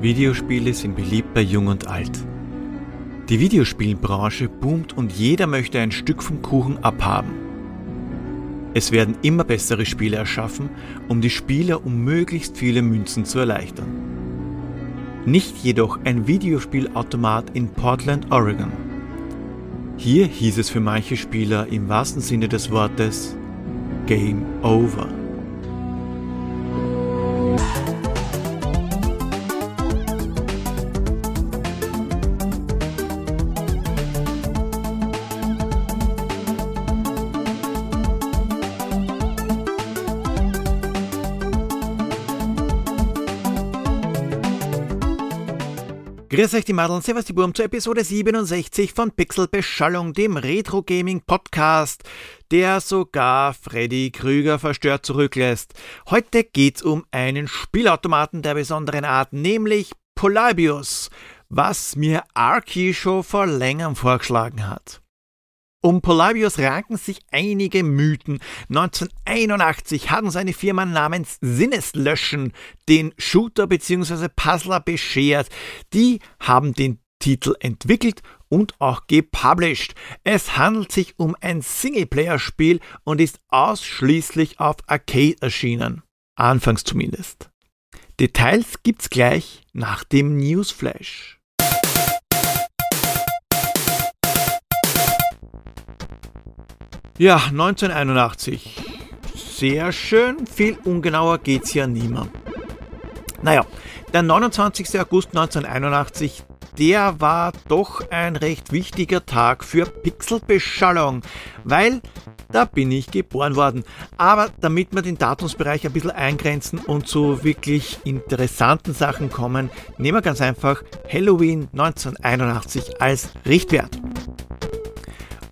Videospiele sind beliebt bei Jung und Alt. Die Videospielbranche boomt und jeder möchte ein Stück vom Kuchen abhaben. Es werden immer bessere Spiele erschaffen, um die Spieler um möglichst viele Münzen zu erleichtern. Nicht jedoch ein Videospielautomat in Portland, Oregon. Hier hieß es für manche Spieler im wahrsten Sinne des Wortes Game Over. Grüß euch die Madeln, servus die Burm zur Episode 67 von Pixel Beschallung, dem Retro Gaming Podcast, der sogar Freddy Krüger verstört zurücklässt. Heute geht's um einen Spielautomaten der besonderen Art, nämlich Polybius, was mir Arky schon vor längerem vorgeschlagen hat. Um Polybius ranken sich einige Mythen. 1981 hatten seine Firma namens Sinneslöschen den Shooter bzw. Puzzler beschert. Die haben den Titel entwickelt und auch gepublished. Es handelt sich um ein Singleplayer-Spiel und ist ausschließlich auf Arcade erschienen. Anfangs zumindest. Details gibt's gleich nach dem Newsflash. Ja, 1981. Sehr schön, viel ungenauer geht's ja niemand. Naja, der 29. August 1981, der war doch ein recht wichtiger Tag für Pixelbeschallung, weil da bin ich geboren worden. Aber damit wir den Datumsbereich ein bisschen eingrenzen und zu wirklich interessanten Sachen kommen, nehmen wir ganz einfach Halloween 1981 als Richtwert.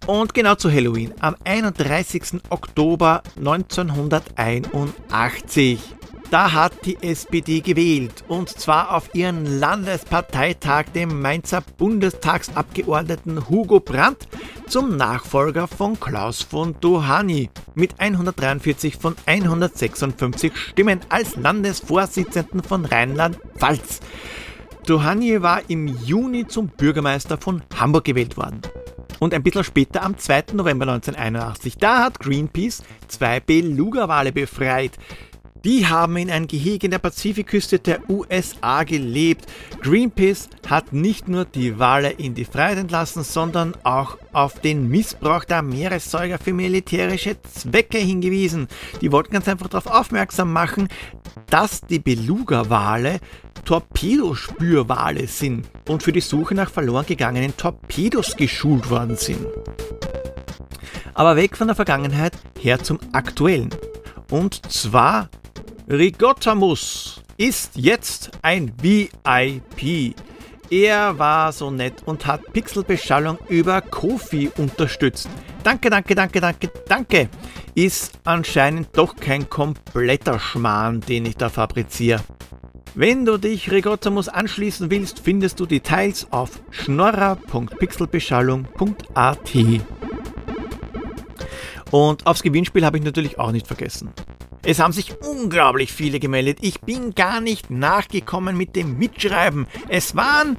Und genau zu Halloween, am 31. Oktober 1981. Da hat die SPD gewählt und zwar auf ihren Landesparteitag dem Mainzer Bundestagsabgeordneten Hugo Brandt zum Nachfolger von Klaus von Dohany mit 143 von 156 Stimmen als Landesvorsitzenden von Rheinland-Pfalz. Dohany war im Juni zum Bürgermeister von Hamburg gewählt worden. Und ein bisschen später, am 2. November 1981, da hat Greenpeace zwei Beluga-Wale befreit. Die haben in einem Gehege in der Pazifikküste der USA gelebt. Greenpeace hat nicht nur die Wale in die Freiheit entlassen, sondern auch auf den Missbrauch der Meeressäuger für militärische Zwecke hingewiesen. Die wollten ganz einfach darauf aufmerksam machen, dass die Beluga-Wale Torpedospürwale sind und für die Suche nach verloren gegangenen Torpedos geschult worden sind. Aber weg von der Vergangenheit her zum Aktuellen. Und zwar Rigottamus ist jetzt ein VIP. Er war so nett und hat Pixelbeschallung über Kofi unterstützt. Danke, danke, danke, danke, danke. Ist anscheinend doch kein kompletter Schmarrn, den ich da fabriziere. Wenn du dich Rigottamus anschließen willst, findest du Details auf schnorrer.pixelbeschallung.at. Und aufs Gewinnspiel habe ich natürlich auch nicht vergessen. Es haben sich unglaublich viele gemeldet. Ich bin gar nicht nachgekommen mit dem Mitschreiben. Es waren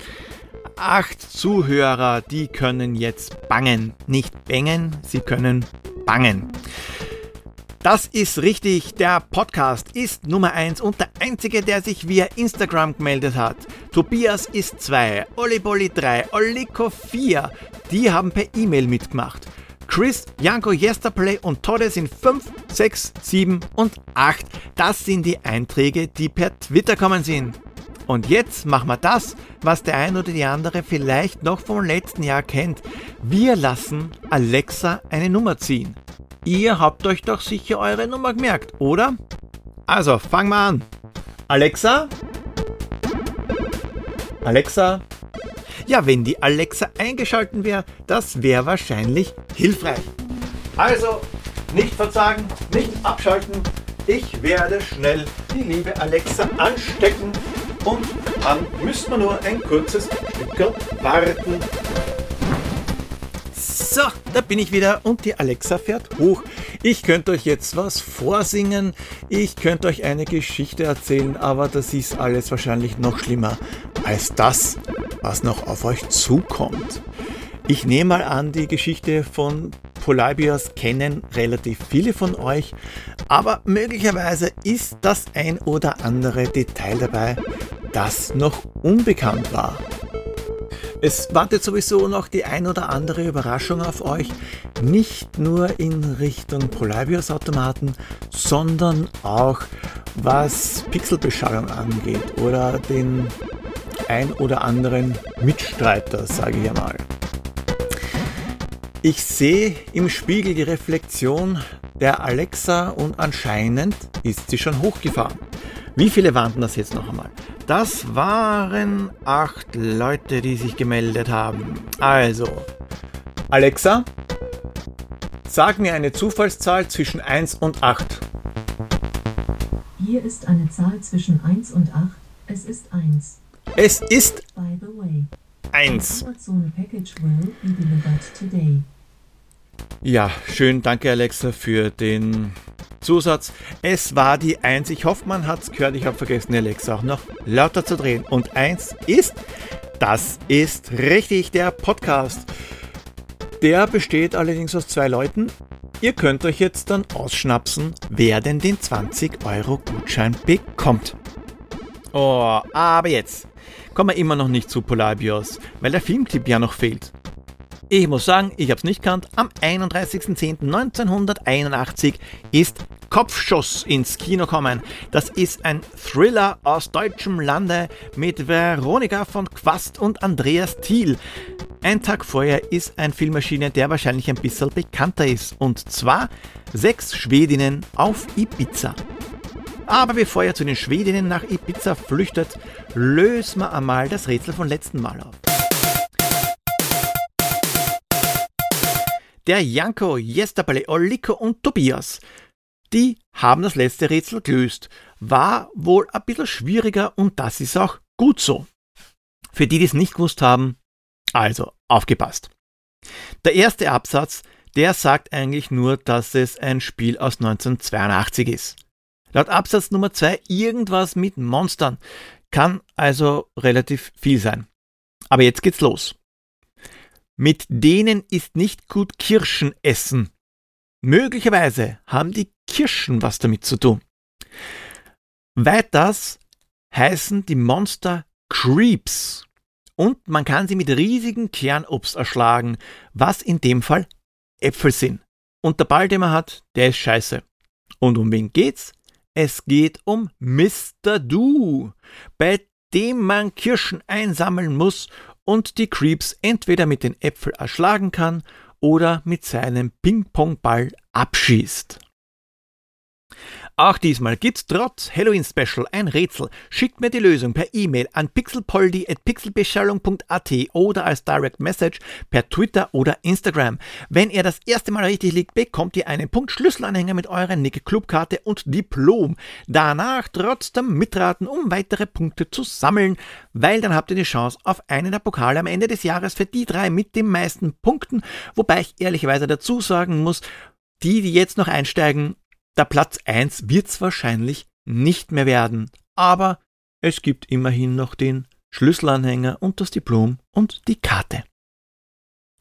acht Zuhörer, die können jetzt bangen. Nicht bängen, sie können bangen. Das ist richtig, der Podcast ist Nummer 1 und der einzige, der sich via Instagram gemeldet hat. Tobias ist 2, Olli 3, Oliko 4, die haben per E-Mail mitgemacht. Chris, Janko, Yesterplay und Todde sind 5, 6, 7 und 8. Das sind die Einträge, die per Twitter kommen sind. Und jetzt machen wir das, was der ein oder die andere vielleicht noch vom letzten Jahr kennt. Wir lassen Alexa eine Nummer ziehen. Ihr habt euch doch sicher eure Nummer gemerkt, oder? Also, fangen wir an. Alexa? Alexa, ja, wenn die Alexa eingeschalten wäre, das wäre wahrscheinlich hilfreich. Also, nicht verzagen, nicht abschalten. Ich werde schnell die liebe Alexa anstecken und dann müssen wir nur ein kurzes Stück warten. So, da bin ich wieder und die Alexa fährt hoch. Ich könnte euch jetzt was vorsingen, ich könnte euch eine Geschichte erzählen, aber das ist alles wahrscheinlich noch schlimmer als das, was noch auf euch zukommt. Ich nehme mal an, die Geschichte von Polybios kennen relativ viele von euch, aber möglicherweise ist das ein oder andere Detail dabei, das noch unbekannt war. Es wartet sowieso noch die ein oder andere Überraschung auf euch, nicht nur in Richtung Polybios Automaten, sondern auch was Pixelbeschallung angeht oder den ein oder anderen Mitstreiter, sage ich einmal. Ich sehe im Spiegel die Reflexion der Alexa und anscheinend ist sie schon hochgefahren. Wie viele waren das jetzt noch einmal? Das waren acht Leute, die sich gemeldet haben. Also, Alexa, sag mir eine Zufallszahl zwischen 1 und 8. Hier ist eine Zahl zwischen 1 und 8. Es ist 1. Es ist By the way, 1. Amazon package will be delivered today. Ja, schön, danke Alexa für den Zusatz. Es war die 1. Ich hoffe, man hat es gehört. Ich habe vergessen, Alexa auch noch lauter zu drehen. Und 1 ist, das ist richtig, der Podcast. Der besteht allerdings aus zwei Leuten. Ihr könnt euch jetzt dann ausschnapsen, wer denn den 20 Euro Gutschein bekommt. Oh, aber jetzt kommen wir immer noch nicht zu Polarbios, weil der Filmtipp ja noch fehlt. Ich muss sagen, ich habe es nicht kannt. Am 31.10.1981 ist Kopfschuss ins Kino kommen. Das ist ein Thriller aus deutschem Lande mit Veronika von Quast und Andreas Thiel. Ein Tag vorher ist ein Filmmaschine, der wahrscheinlich ein bisschen bekannter ist. Und zwar sechs Schwedinnen auf Ibiza. Aber bevor ihr zu den Schwedinnen nach Ibiza flüchtet, lösen wir einmal das Rätsel von letzten Mal auf. Der Janko, Jestapale, Oliko und Tobias, die haben das letzte Rätsel gelöst. War wohl ein bisschen schwieriger und das ist auch gut so. Für die, die es nicht gewusst haben, also aufgepasst. Der erste Absatz, der sagt eigentlich nur, dass es ein Spiel aus 1982 ist. Laut Absatz Nummer 2 irgendwas mit Monstern. Kann also relativ viel sein. Aber jetzt geht's los. Mit denen ist nicht gut Kirschen essen. Möglicherweise haben die Kirschen was damit zu tun. Weiters heißen die Monster Creeps und man kann sie mit riesigen Kernobst erschlagen, was in dem Fall Äpfel sind. Und der Ball, den man hat, der ist scheiße. Und um wen geht's? Es geht um Mr. Do, bei dem man Kirschen einsammeln muss und die Creeps entweder mit den Äpfel erschlagen kann oder mit seinem Ping-Pong-Ball abschießt. Auch diesmal gibt's trotz Halloween Special ein Rätsel. Schickt mir die Lösung per E-Mail an pixelpoldi.pixelbeschallung.at oder als Direct Message per Twitter oder Instagram. Wenn ihr das erste Mal richtig liegt, bekommt ihr einen Punkt Schlüsselanhänger mit eurer Nick Clubkarte und Diplom. Danach trotzdem mitraten, um weitere Punkte zu sammeln, weil dann habt ihr die Chance auf einen der Pokale am Ende des Jahres für die drei mit den meisten Punkten, wobei ich ehrlicherweise dazu sagen muss, die, die jetzt noch einsteigen, der Platz 1 wird's wahrscheinlich nicht mehr werden, aber es gibt immerhin noch den Schlüsselanhänger und das Diplom und die Karte.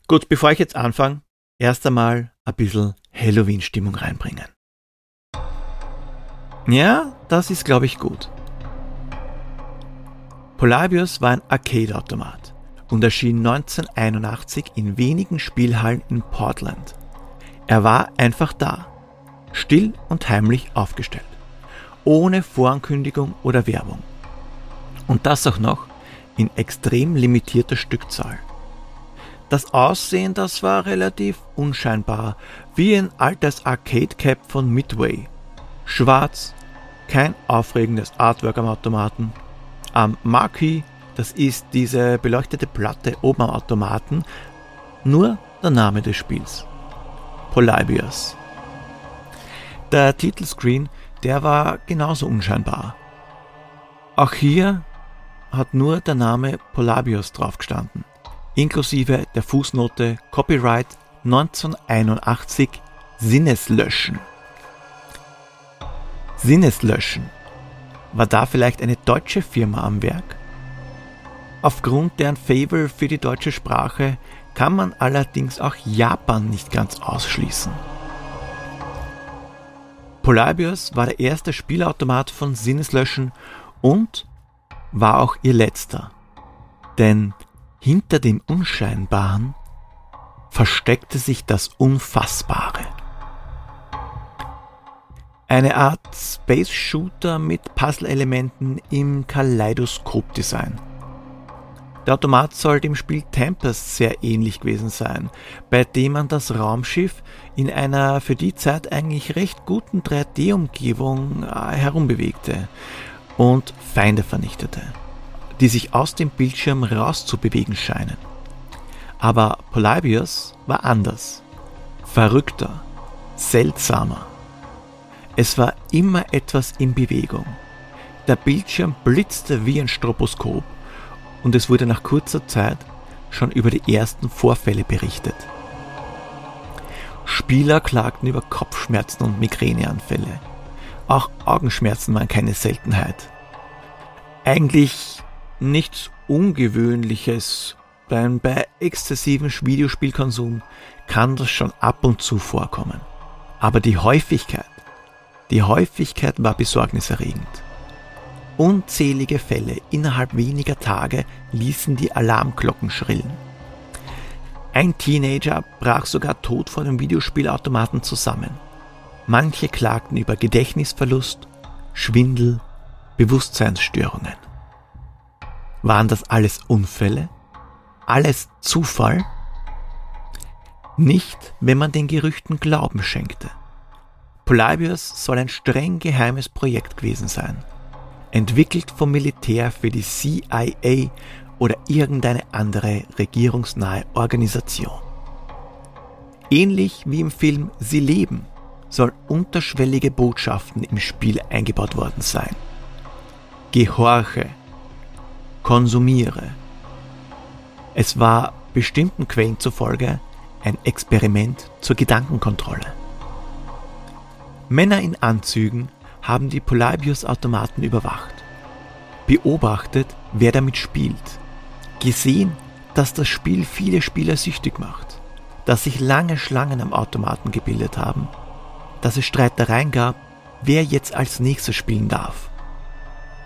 Gut, bevor ich jetzt anfange, erst einmal ein bisschen Halloween-Stimmung reinbringen. Ja, das ist, glaube ich, gut. Polabius war ein Arcade-Automat und erschien 1981 in wenigen Spielhallen in Portland. Er war einfach da still und heimlich aufgestellt, ohne Vorankündigung oder Werbung. Und das auch noch in extrem limitierter Stückzahl. Das Aussehen, das war relativ unscheinbar, wie ein altes Arcade Cap von Midway. Schwarz, kein aufregendes Artwork am Automaten. Am Marquee, das ist diese beleuchtete Platte oben am Automaten, nur der Name des Spiels. Polybius. Der Titelscreen, der war genauso unscheinbar. Auch hier hat nur der Name Polabios draufgestanden, inklusive der Fußnote Copyright 1981 Sinneslöschen. Sinneslöschen. War da vielleicht eine deutsche Firma am Werk? Aufgrund deren Favor für die deutsche Sprache kann man allerdings auch Japan nicht ganz ausschließen. Polybius war der erste Spielautomat von Sinneslöschen und war auch ihr letzter. Denn hinter dem Unscheinbaren versteckte sich das Unfassbare. Eine Art Space Shooter mit Puzzle-Elementen im Kaleidoskop-Design. Der Automat soll dem Spiel Tempest sehr ähnlich gewesen sein, bei dem man das Raumschiff in einer für die Zeit eigentlich recht guten 3D-Umgebung äh, herumbewegte und Feinde vernichtete, die sich aus dem Bildschirm rauszubewegen scheinen. Aber Polybius war anders, verrückter, seltsamer. Es war immer etwas in Bewegung. Der Bildschirm blitzte wie ein Stroboskop und es wurde nach kurzer Zeit schon über die ersten Vorfälle berichtet. Spieler klagten über Kopfschmerzen und Migräneanfälle. Auch Augenschmerzen waren keine Seltenheit. Eigentlich nichts Ungewöhnliches, denn bei exzessivem Videospielkonsum kann das schon ab und zu vorkommen. Aber die Häufigkeit, die Häufigkeit war besorgniserregend. Unzählige Fälle innerhalb weniger Tage ließen die Alarmglocken schrillen. Ein Teenager brach sogar tot vor dem Videospielautomaten zusammen. Manche klagten über Gedächtnisverlust, Schwindel, Bewusstseinsstörungen. Waren das alles Unfälle? Alles Zufall? Nicht, wenn man den Gerüchten Glauben schenkte. Polybius soll ein streng geheimes Projekt gewesen sein entwickelt vom Militär für die CIA oder irgendeine andere regierungsnahe Organisation. Ähnlich wie im Film Sie leben soll unterschwellige Botschaften im Spiel eingebaut worden sein. Gehorche, konsumiere. Es war bestimmten Quellen zufolge ein Experiment zur Gedankenkontrolle. Männer in Anzügen haben die Polybius-Automaten überwacht, beobachtet, wer damit spielt, gesehen, dass das Spiel viele Spieler süchtig macht, dass sich lange Schlangen am Automaten gebildet haben, dass es Streitereien gab, wer jetzt als nächstes spielen darf.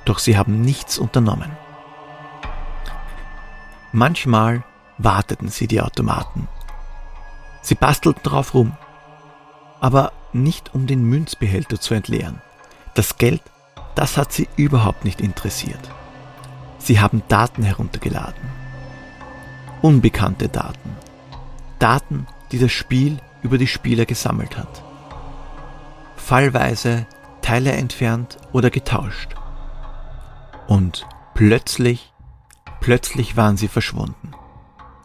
Doch sie haben nichts unternommen. Manchmal warteten sie die Automaten. Sie bastelten drauf rum, aber nicht um den Münzbehälter zu entleeren. Das Geld, das hat sie überhaupt nicht interessiert. Sie haben Daten heruntergeladen. Unbekannte Daten. Daten, die das Spiel über die Spieler gesammelt hat. Fallweise Teile entfernt oder getauscht. Und plötzlich, plötzlich waren sie verschwunden.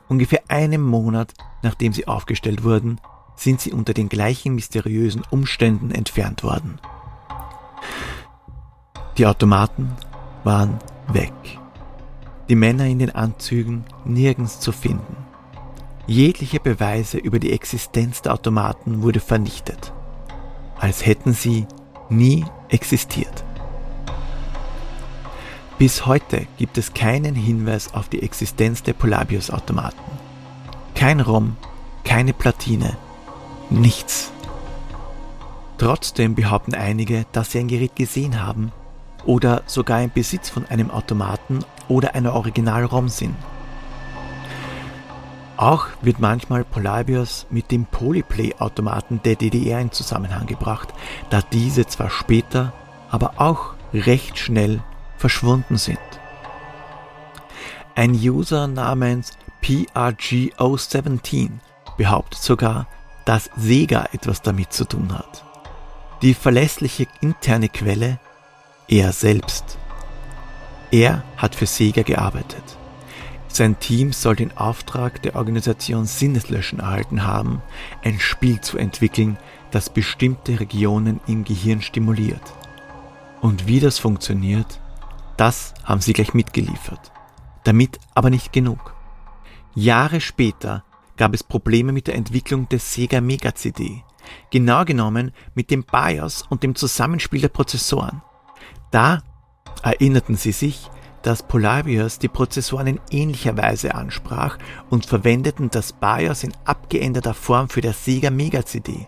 Ungefähr einen Monat nachdem sie aufgestellt wurden, sind sie unter den gleichen mysteriösen Umständen entfernt worden. Die Automaten waren weg. Die Männer in den Anzügen nirgends zu finden. Jegliche Beweise über die Existenz der Automaten wurde vernichtet, als hätten sie nie existiert. Bis heute gibt es keinen Hinweis auf die Existenz der Polybius-Automaten. Kein ROM, keine Platine, nichts. Trotzdem behaupten einige, dass sie ein Gerät gesehen haben oder sogar im Besitz von einem Automaten oder einer Original-ROM sind. Auch wird manchmal Polybius mit dem Polyplay-Automaten der DDR in Zusammenhang gebracht, da diese zwar später, aber auch recht schnell verschwunden sind. Ein User namens PRGO17 behauptet sogar, dass Sega etwas damit zu tun hat. Die verlässliche interne Quelle er selbst. Er hat für Sega gearbeitet. Sein Team soll den Auftrag der Organisation Sinneslöschen erhalten haben, ein Spiel zu entwickeln, das bestimmte Regionen im Gehirn stimuliert. Und wie das funktioniert, das haben sie gleich mitgeliefert. Damit aber nicht genug. Jahre später gab es Probleme mit der Entwicklung des Sega Mega CD, Genau genommen mit dem BIOS und dem Zusammenspiel der Prozessoren. Da erinnerten sie sich, dass Polybius die Prozessoren in ähnlicher Weise ansprach und verwendeten das BIOS in abgeänderter Form für der Sega Mega CD.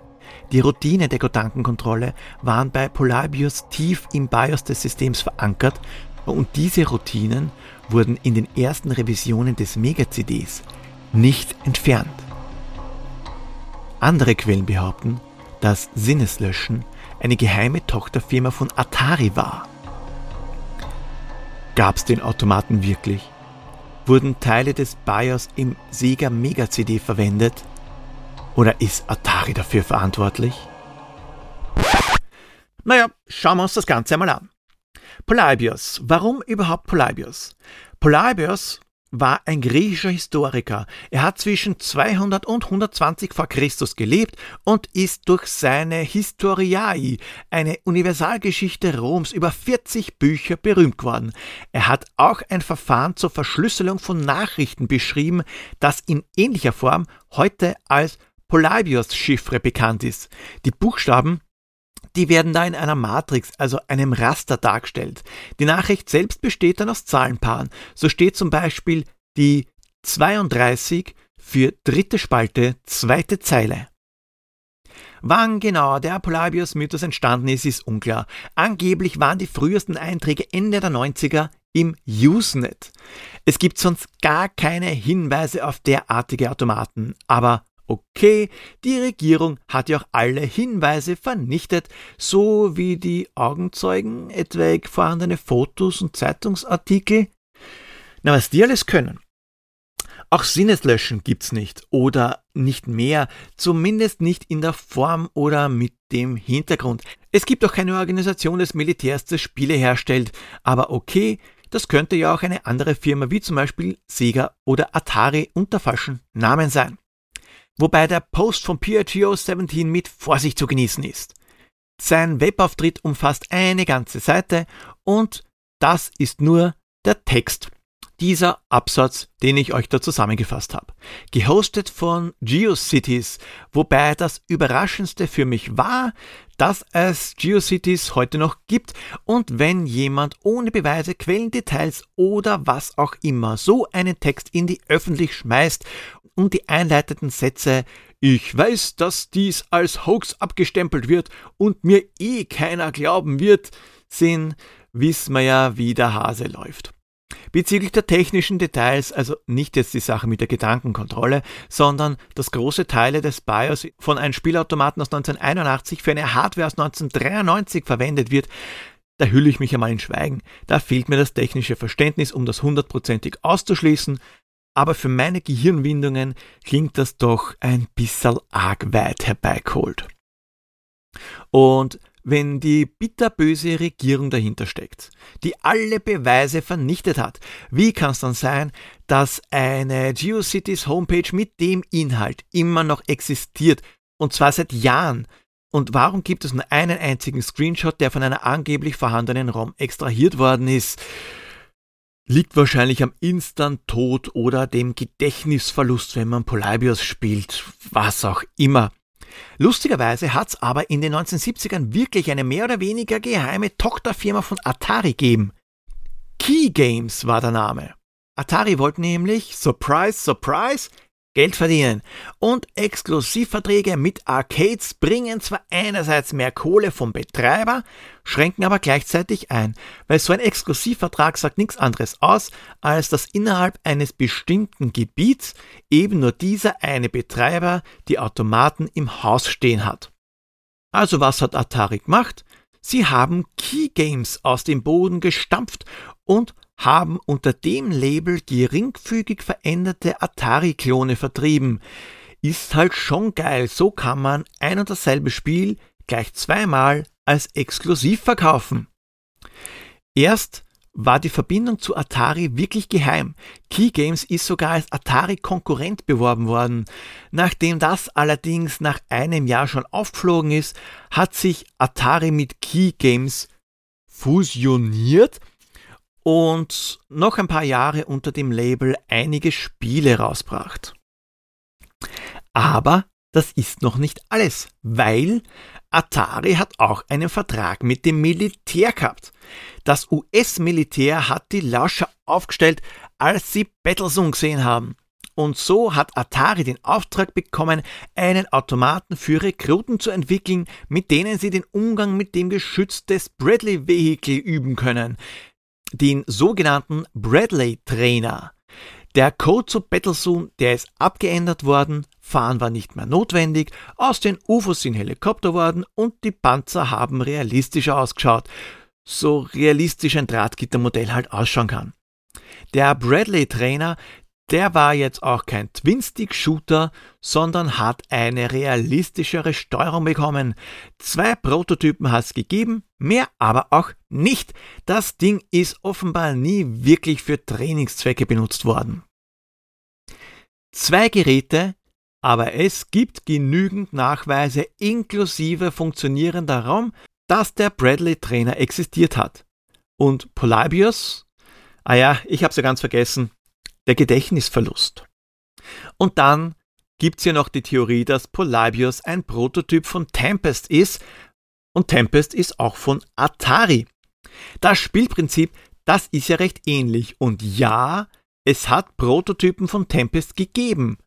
Die Routine der Gedankenkontrolle waren bei Polybius tief im BIOS des Systems verankert und diese Routinen wurden in den ersten Revisionen des Mega CDs nicht entfernt. Andere Quellen behaupten, dass Sinneslöschen eine geheime Tochterfirma von Atari war. Gab's den Automaten wirklich? Wurden Teile des BIOS im Sega Mega CD verwendet? Oder ist Atari dafür verantwortlich? Naja, schauen wir uns das Ganze einmal an. Polybius. Warum überhaupt Polybius? Polybius war ein griechischer Historiker. Er hat zwischen 200 und 120 vor Christus gelebt und ist durch seine Historiae, eine Universalgeschichte Roms, über 40 Bücher berühmt geworden. Er hat auch ein Verfahren zur Verschlüsselung von Nachrichten beschrieben, das in ähnlicher Form heute als Polybius-Chiffre bekannt ist. Die Buchstaben die werden da in einer Matrix, also einem Raster dargestellt. Die Nachricht selbst besteht dann aus Zahlenpaaren. So steht zum Beispiel die 32 für dritte Spalte, zweite Zeile. Wann genau der Polybius-Mythos entstanden ist, ist unklar. Angeblich waren die frühesten Einträge Ende der 90er im Usenet. Es gibt sonst gar keine Hinweise auf derartige Automaten, aber Okay, die Regierung hat ja auch alle Hinweise vernichtet, so wie die Augenzeugen, etwaig vorhandene Fotos und Zeitungsartikel. Na, was die alles können. Auch Sinneslöschen gibt's nicht oder nicht mehr, zumindest nicht in der Form oder mit dem Hintergrund. Es gibt auch keine Organisation des Militärs, das Spiele herstellt, aber okay, das könnte ja auch eine andere Firma wie zum Beispiel Sega oder Atari unter falschen Namen sein wobei der Post von PRGO 17 mit Vorsicht zu genießen ist. Sein Webauftritt umfasst eine ganze Seite und das ist nur der Text. Dieser Absatz, den ich euch da zusammengefasst habe. Gehostet von GeoCities, wobei das Überraschendste für mich war, dass es GeoCities heute noch gibt und wenn jemand ohne Beweise, Quellendetails oder was auch immer so einen Text in die öffentlich schmeißt und die einleitenden Sätze Ich weiß, dass dies als Hoax abgestempelt wird und mir eh keiner glauben wird, sind, wissen wir ja, wie der Hase läuft. Bezüglich der technischen Details, also nicht jetzt die Sache mit der Gedankenkontrolle, sondern dass große Teile des BIOS von einem Spielautomaten aus 1981 für eine Hardware aus 1993 verwendet wird, da hülle ich mich einmal in Schweigen. Da fehlt mir das technische Verständnis, um das hundertprozentig auszuschließen aber für meine Gehirnwindungen klingt das doch ein bisschen arg weit herbeigeholt. Und wenn die bitterböse Regierung dahinter steckt, die alle Beweise vernichtet hat, wie kann es dann sein, dass eine GeoCities Homepage mit dem Inhalt immer noch existiert, und zwar seit Jahren? Und warum gibt es nur einen einzigen Screenshot, der von einer angeblich vorhandenen ROM extrahiert worden ist? liegt wahrscheinlich am Instant-Tod oder dem Gedächtnisverlust, wenn man Polybius spielt, was auch immer. Lustigerweise hat es aber in den 1970ern wirklich eine mehr oder weniger geheime Tochterfirma von Atari gegeben. Key Games war der Name. Atari wollte nämlich, surprise, surprise, Geld verdienen. Und Exklusivverträge mit Arcades bringen zwar einerseits mehr Kohle vom Betreiber, schränken aber gleichzeitig ein, weil so ein Exklusivvertrag sagt nichts anderes aus, als dass innerhalb eines bestimmten Gebiets eben nur dieser eine Betreiber die Automaten im Haus stehen hat. Also was hat Atari gemacht? Sie haben Key Games aus dem Boden gestampft und haben unter dem Label geringfügig veränderte Atari-Klone vertrieben. Ist halt schon geil, so kann man ein und dasselbe Spiel gleich zweimal als exklusiv verkaufen. Erst war die Verbindung zu Atari wirklich geheim. Key Games ist sogar als Atari-Konkurrent beworben worden. Nachdem das allerdings nach einem Jahr schon aufgeflogen ist, hat sich Atari mit Key Games fusioniert und noch ein paar Jahre unter dem Label einige Spiele rausbracht. Aber das ist noch nicht alles, weil Atari hat auch einen Vertrag mit dem Militär gehabt. Das US-Militär hat die Lauscher aufgestellt, als sie Battlezone gesehen haben. Und so hat Atari den Auftrag bekommen, einen Automaten für Rekruten zu entwickeln, mit denen sie den Umgang mit dem Geschütz des Bradley Vehicle üben können. Den sogenannten Bradley Trainer. Der Code zu Battlezone, der ist abgeändert worden, Fahren war nicht mehr notwendig, aus den UFOs sind Helikopter worden und die Panzer haben realistischer ausgeschaut. So realistisch ein Drahtgittermodell halt ausschauen kann. Der Bradley Trainer, der war jetzt auch kein Twin-Stick-Shooter, sondern hat eine realistischere Steuerung bekommen. Zwei Prototypen hat es gegeben, mehr aber auch nicht. Das Ding ist offenbar nie wirklich für Trainingszwecke benutzt worden. Zwei Geräte, aber es gibt genügend Nachweise inklusive funktionierender Raum, dass der Bradley-Trainer existiert hat. Und Polybius? Ah ja, ich hab's ja ganz vergessen der Gedächtnisverlust. Und dann gibt's ja noch die Theorie, dass Polybius ein Prototyp von Tempest ist und Tempest ist auch von Atari. Das Spielprinzip, das ist ja recht ähnlich und ja, es hat Prototypen von Tempest gegeben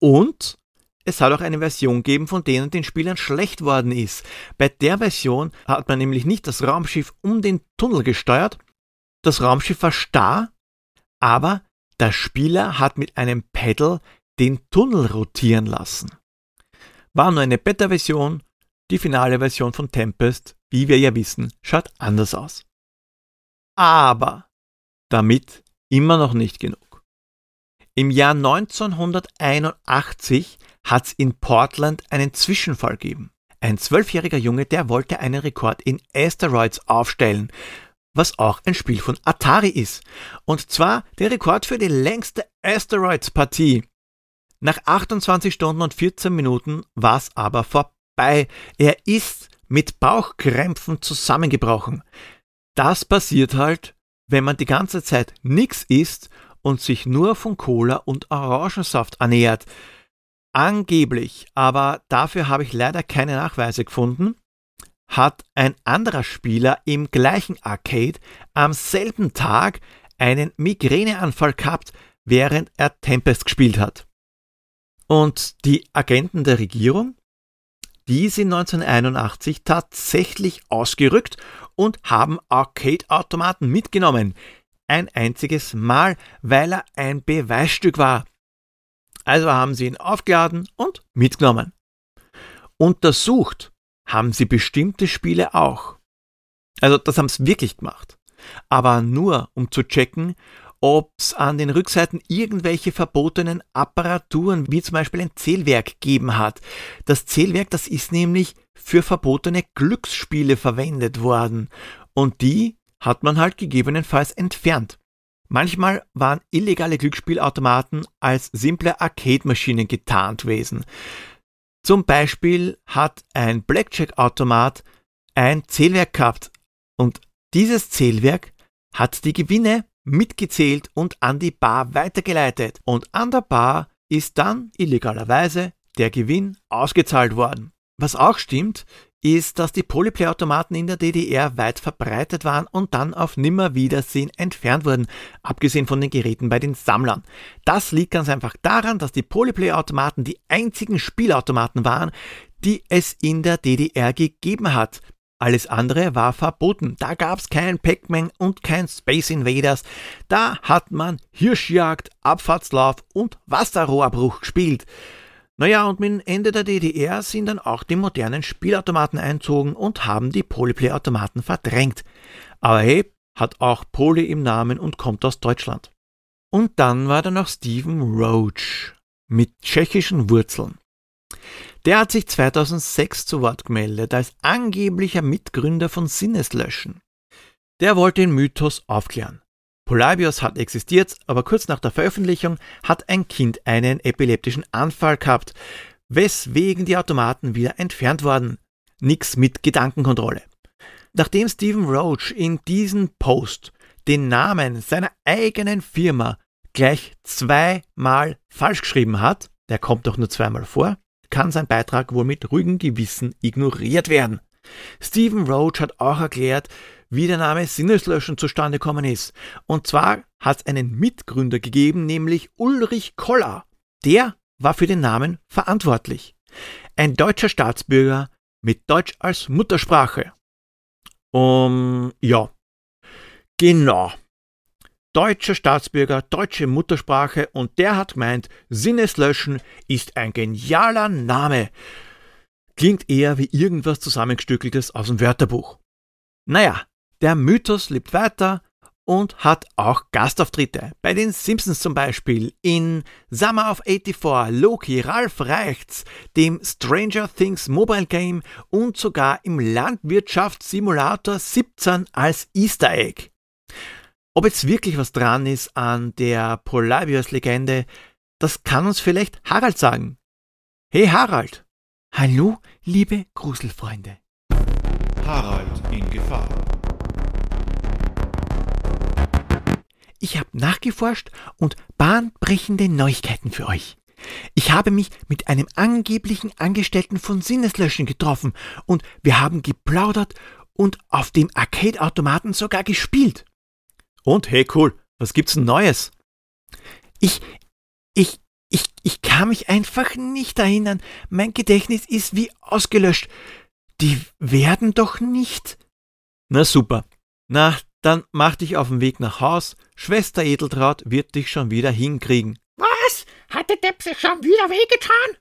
und es hat auch eine Version gegeben, von denen den Spielern schlecht worden ist. Bei der Version hat man nämlich nicht das Raumschiff um den Tunnel gesteuert, das Raumschiff war starr, aber der Spieler hat mit einem Pedal den Tunnel rotieren lassen. War nur eine Beta-Version, die finale Version von Tempest, wie wir ja wissen, schaut anders aus. Aber damit immer noch nicht genug. Im Jahr 1981 hat es in Portland einen Zwischenfall gegeben. Ein zwölfjähriger Junge, der wollte einen Rekord in Asteroids aufstellen, was auch ein Spiel von Atari ist. Und zwar der Rekord für die längste Asteroids-Partie. Nach 28 Stunden und 14 Minuten war es aber vorbei. Er ist mit Bauchkrämpfen zusammengebrochen. Das passiert halt, wenn man die ganze Zeit nichts isst und sich nur von Cola und Orangensaft ernährt. Angeblich, aber dafür habe ich leider keine Nachweise gefunden, hat ein anderer Spieler im gleichen Arcade am selben Tag einen Migräneanfall gehabt, während er Tempest gespielt hat. Und die Agenten der Regierung, die sind 1981 tatsächlich ausgerückt und haben Arcade-Automaten mitgenommen. Ein einziges Mal, weil er ein Beweisstück war. Also haben sie ihn aufgeladen und mitgenommen. Untersucht haben sie bestimmte Spiele auch. Also das haben sie wirklich gemacht. Aber nur um zu checken, ob es an den Rückseiten irgendwelche verbotenen Apparaturen, wie zum Beispiel ein Zählwerk gegeben hat. Das Zählwerk, das ist nämlich für verbotene Glücksspiele verwendet worden. Und die hat man halt gegebenenfalls entfernt. Manchmal waren illegale Glücksspielautomaten als simple Arcade-Maschinen getarnt gewesen. Zum Beispiel hat ein Blackjack-Automat ein Zählwerk gehabt und dieses Zählwerk hat die Gewinne mitgezählt und an die Bar weitergeleitet und an der Bar ist dann illegalerweise der Gewinn ausgezahlt worden. Was auch stimmt, ist, dass die Polyplay-Automaten in der DDR weit verbreitet waren und dann auf Nimmerwiedersehen entfernt wurden, abgesehen von den Geräten bei den Sammlern. Das liegt ganz einfach daran, dass die Polyplay-Automaten die einzigen Spielautomaten waren, die es in der DDR gegeben hat. Alles andere war verboten. Da gab's kein Pac-Man und kein Space Invaders. Da hat man Hirschjagd, Abfahrtslauf und Wasserrohrbruch gespielt. Naja, und mit dem Ende der DDR sind dann auch die modernen Spielautomaten einzogen und haben die Polyplay-Automaten verdrängt. Aber hey, hat auch Poly im Namen und kommt aus Deutschland. Und dann war da noch Stephen Roach mit tschechischen Wurzeln. Der hat sich 2006 zu Wort gemeldet als angeblicher Mitgründer von Sinneslöschen. Der wollte den Mythos aufklären. Polybius hat existiert, aber kurz nach der Veröffentlichung hat ein Kind einen epileptischen Anfall gehabt, weswegen die Automaten wieder entfernt wurden. Nix mit Gedankenkontrolle. Nachdem Stephen Roach in diesem Post den Namen seiner eigenen Firma gleich zweimal falsch geschrieben hat, der kommt doch nur zweimal vor, kann sein Beitrag wohl mit ruhigem Gewissen ignoriert werden. Stephen Roach hat auch erklärt, wie der Name Sinneslöschen zustande gekommen ist. Und zwar hat es einen Mitgründer gegeben, nämlich Ulrich Koller. Der war für den Namen verantwortlich. Ein deutscher Staatsbürger mit Deutsch als Muttersprache. Um, ja. Genau. Deutscher Staatsbürger, deutsche Muttersprache und der hat gemeint, Sinneslöschen ist ein genialer Name. Klingt eher wie irgendwas zusammengestückeltes aus dem Wörterbuch. Naja, der Mythos lebt weiter und hat auch Gastauftritte. Bei den Simpsons zum Beispiel, in Summer of 84, Loki, Ralph Reichts, dem Stranger Things Mobile Game und sogar im Landwirtschaftssimulator 17 als Easter Egg. Ob jetzt wirklich was dran ist an der Polybius-Legende, das kann uns vielleicht Harald sagen. Hey Harald! Hallo, liebe Gruselfreunde. Harald in Gefahr. Ich habe nachgeforscht und bahnbrechende Neuigkeiten für euch. Ich habe mich mit einem angeblichen Angestellten von Sinneslöschen getroffen und wir haben geplaudert und auf dem Arcade-Automaten sogar gespielt. Und hey cool, was gibt's denn Neues? Ich, ich, ich, ich kann mich einfach nicht erinnern. Mein Gedächtnis ist wie ausgelöscht. Die werden doch nicht. Na super. Na, dann mach dich auf den Weg nach Haus. Schwester Edeltraut wird dich schon wieder hinkriegen. Was? Hat der Depp sich schon wieder wehgetan?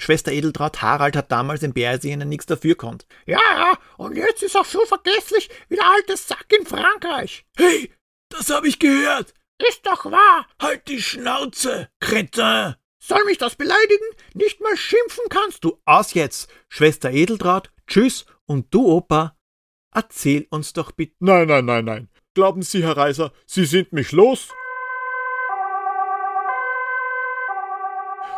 Schwester Edeltraut Harald hat damals in Bärsehen nichts dafür konnt. Ja, ja, und jetzt ist er so vergesslich wie der alte Sack in Frankreich. Hey, das hab ich gehört. Ist doch wahr. Halt die Schnauze, Cretin. Soll mich das beleidigen? Nicht mal schimpfen kannst du. Aus jetzt, Schwester Edeltraut, tschüss und du, Opa, erzähl uns doch bitte. Nein, nein, nein, nein. Glauben Sie, Herr Reiser, Sie sind mich los?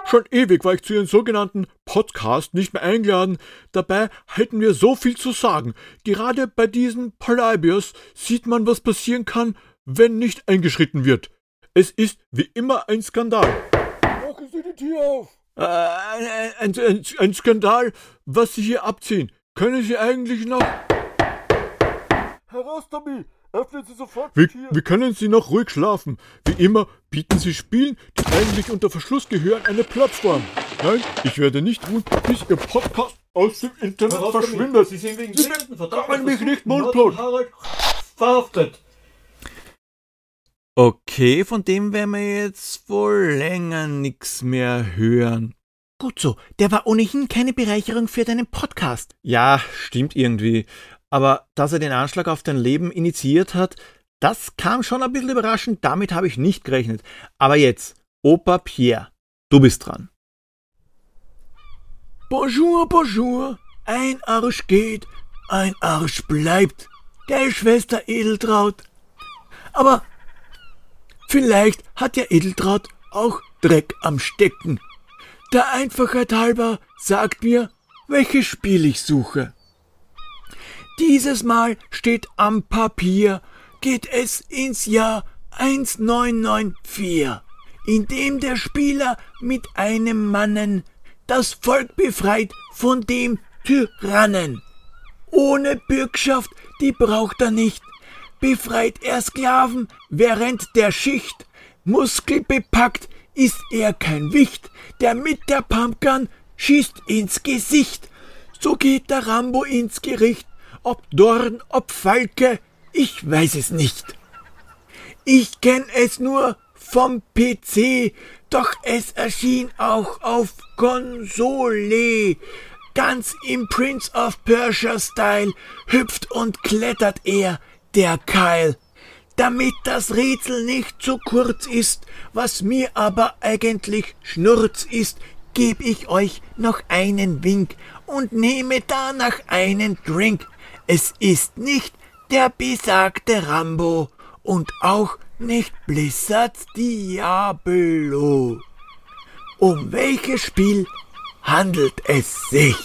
Schon ewig war ich zu Ihrem sogenannten Podcast nicht mehr eingeladen. Dabei hätten wir so viel zu sagen. Gerade bei diesen Polybius sieht man, was passieren kann, wenn nicht eingeschritten wird. Es ist wie immer ein Skandal. Machen Sie die Tür auf! Äh, ein, ein, ein, ein Skandal, was Sie hier abziehen. Können Sie eigentlich noch. Herr Rastabi, öffnen Sie sofort wir, wir können Sie noch ruhig schlafen. Wie immer bieten Sie Spielen, die eigentlich unter Verschluss gehören, eine Plattform. Nein, ich werde nicht ruhen, bis Ihr Podcast aus dem Internet verschwindet. Sie sind wegen Sie machen mich nicht mundtot. verhaftet. Okay, von dem werden wir jetzt wohl länger nichts mehr hören. Gut so, der war ohnehin keine Bereicherung für deinen Podcast. Ja, stimmt irgendwie. Aber dass er den Anschlag auf dein Leben initiiert hat, das kam schon ein bisschen überraschend, damit habe ich nicht gerechnet. Aber jetzt, Opa Pierre, du bist dran. Bonjour, bonjour. Ein Arsch geht, ein Arsch bleibt. Gell, Schwester Edeltraut? Aber vielleicht hat ja Edeltraut auch Dreck am Stecken. Der Einfachheit halber sagt mir, welches Spiel ich suche. Dieses Mal steht am Papier, geht es ins Jahr 1994, in dem der Spieler mit einem Mannen das Volk befreit von dem Tyrannen. Ohne Bürgschaft, die braucht er nicht, befreit er Sklaven während der Schicht, muskelbepackt ist er kein Wicht, der mit der Pumpgun schießt ins Gesicht. So geht der Rambo ins Gericht ob Dorn, ob Falke, ich weiß es nicht. Ich kenn es nur vom PC, doch es erschien auch auf Konsole. Ganz im Prince of Persia Style hüpft und klettert er, der Keil. Damit das Rätsel nicht zu kurz ist, was mir aber eigentlich Schnurz ist, geb ich euch noch einen Wink und nehme danach einen Drink. Es ist nicht der besagte Rambo und auch nicht Blizzards Diablo. Um welches Spiel handelt es sich?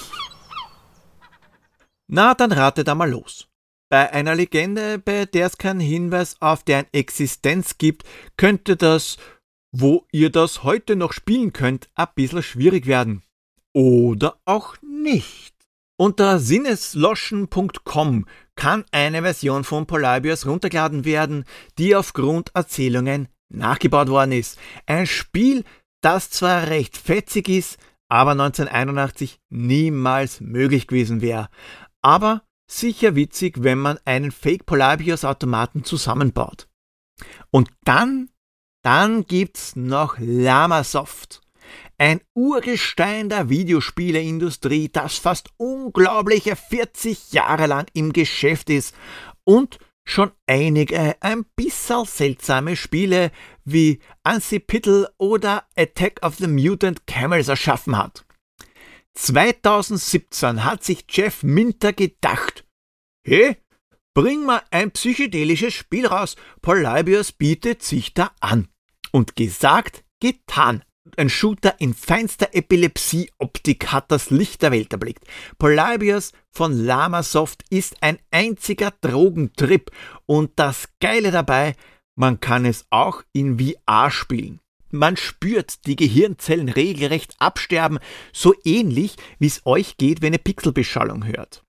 Na, dann rate da mal los. Bei einer Legende, bei der es keinen Hinweis auf deren Existenz gibt, könnte das, wo ihr das heute noch spielen könnt, ein bisschen schwierig werden. oder auch nicht. Unter sinnesloschen.com kann eine Version von Polybius runtergeladen werden, die aufgrund Erzählungen nachgebaut worden ist. Ein Spiel, das zwar recht fetzig ist, aber 1981 niemals möglich gewesen wäre. Aber sicher witzig, wenn man einen Fake Polybius Automaten zusammenbaut. Und dann, dann gibt's noch Lamasoft. Ein Urgestein der Videospieleindustrie, das fast unglaubliche 40 Jahre lang im Geschäft ist und schon einige ein bisschen seltsame Spiele wie Ansipital oder Attack of the Mutant Camels erschaffen hat. 2017 hat sich Jeff Minter gedacht, hey, bring mal ein psychedelisches Spiel raus, Polybius bietet sich da an. Und gesagt, getan. Ein Shooter in feinster Epilepsie-Optik hat das Licht der Welt erblickt. Polybius von Lamasoft ist ein einziger Drogentrip und das Geile dabei, man kann es auch in VR spielen. Man spürt die Gehirnzellen regelrecht absterben, so ähnlich wie es euch geht, wenn ihr Pixelbeschallung hört.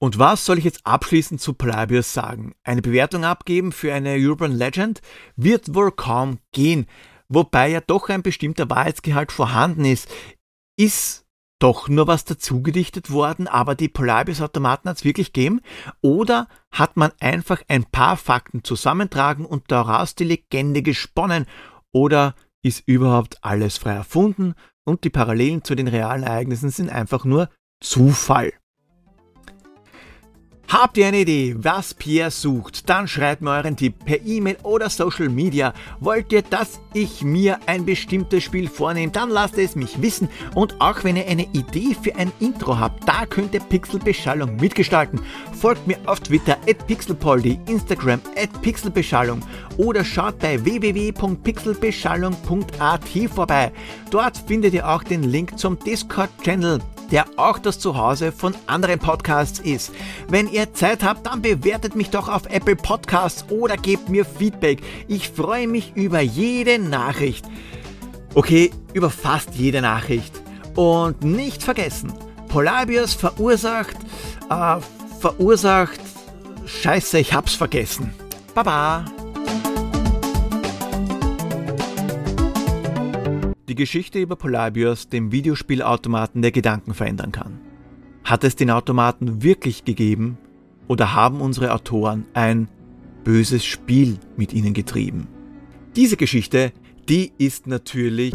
Und was soll ich jetzt abschließend zu Polybius sagen? Eine Bewertung abgeben für eine Urban Legend wird wohl kaum gehen wobei ja doch ein bestimmter Wahrheitsgehalt vorhanden ist, ist doch nur was dazugedichtet worden, aber die Polaris-Automaten hat es wirklich gegeben? Oder hat man einfach ein paar Fakten zusammentragen und daraus die Legende gesponnen? Oder ist überhaupt alles frei erfunden und die Parallelen zu den realen Ereignissen sind einfach nur Zufall? Habt ihr eine Idee, was Pierre sucht? Dann schreibt mir euren Tipp per E-Mail oder Social Media. Wollt ihr, dass ich mir ein bestimmtes Spiel vornehme? Dann lasst es mich wissen. Und auch wenn ihr eine Idee für ein Intro habt, da könnt ihr Pixelbeschallung mitgestalten. Folgt mir auf Twitter at pixelpoldi, Instagram at pixelbeschallung oder schaut bei www.pixelbeschallung.at vorbei. Dort findet ihr auch den Link zum Discord-Channel der auch das Zuhause von anderen Podcasts ist. Wenn ihr Zeit habt, dann bewertet mich doch auf Apple Podcasts oder gebt mir Feedback. Ich freue mich über jede Nachricht. Okay, über fast jede Nachricht. Und nicht vergessen, Polybius verursacht, äh, verursacht, scheiße, ich hab's vergessen. Baba. Die Geschichte über Polybius, dem Videospielautomaten, der Gedanken verändern kann. Hat es den Automaten wirklich gegeben oder haben unsere Autoren ein böses Spiel mit ihnen getrieben? Diese Geschichte, die ist natürlich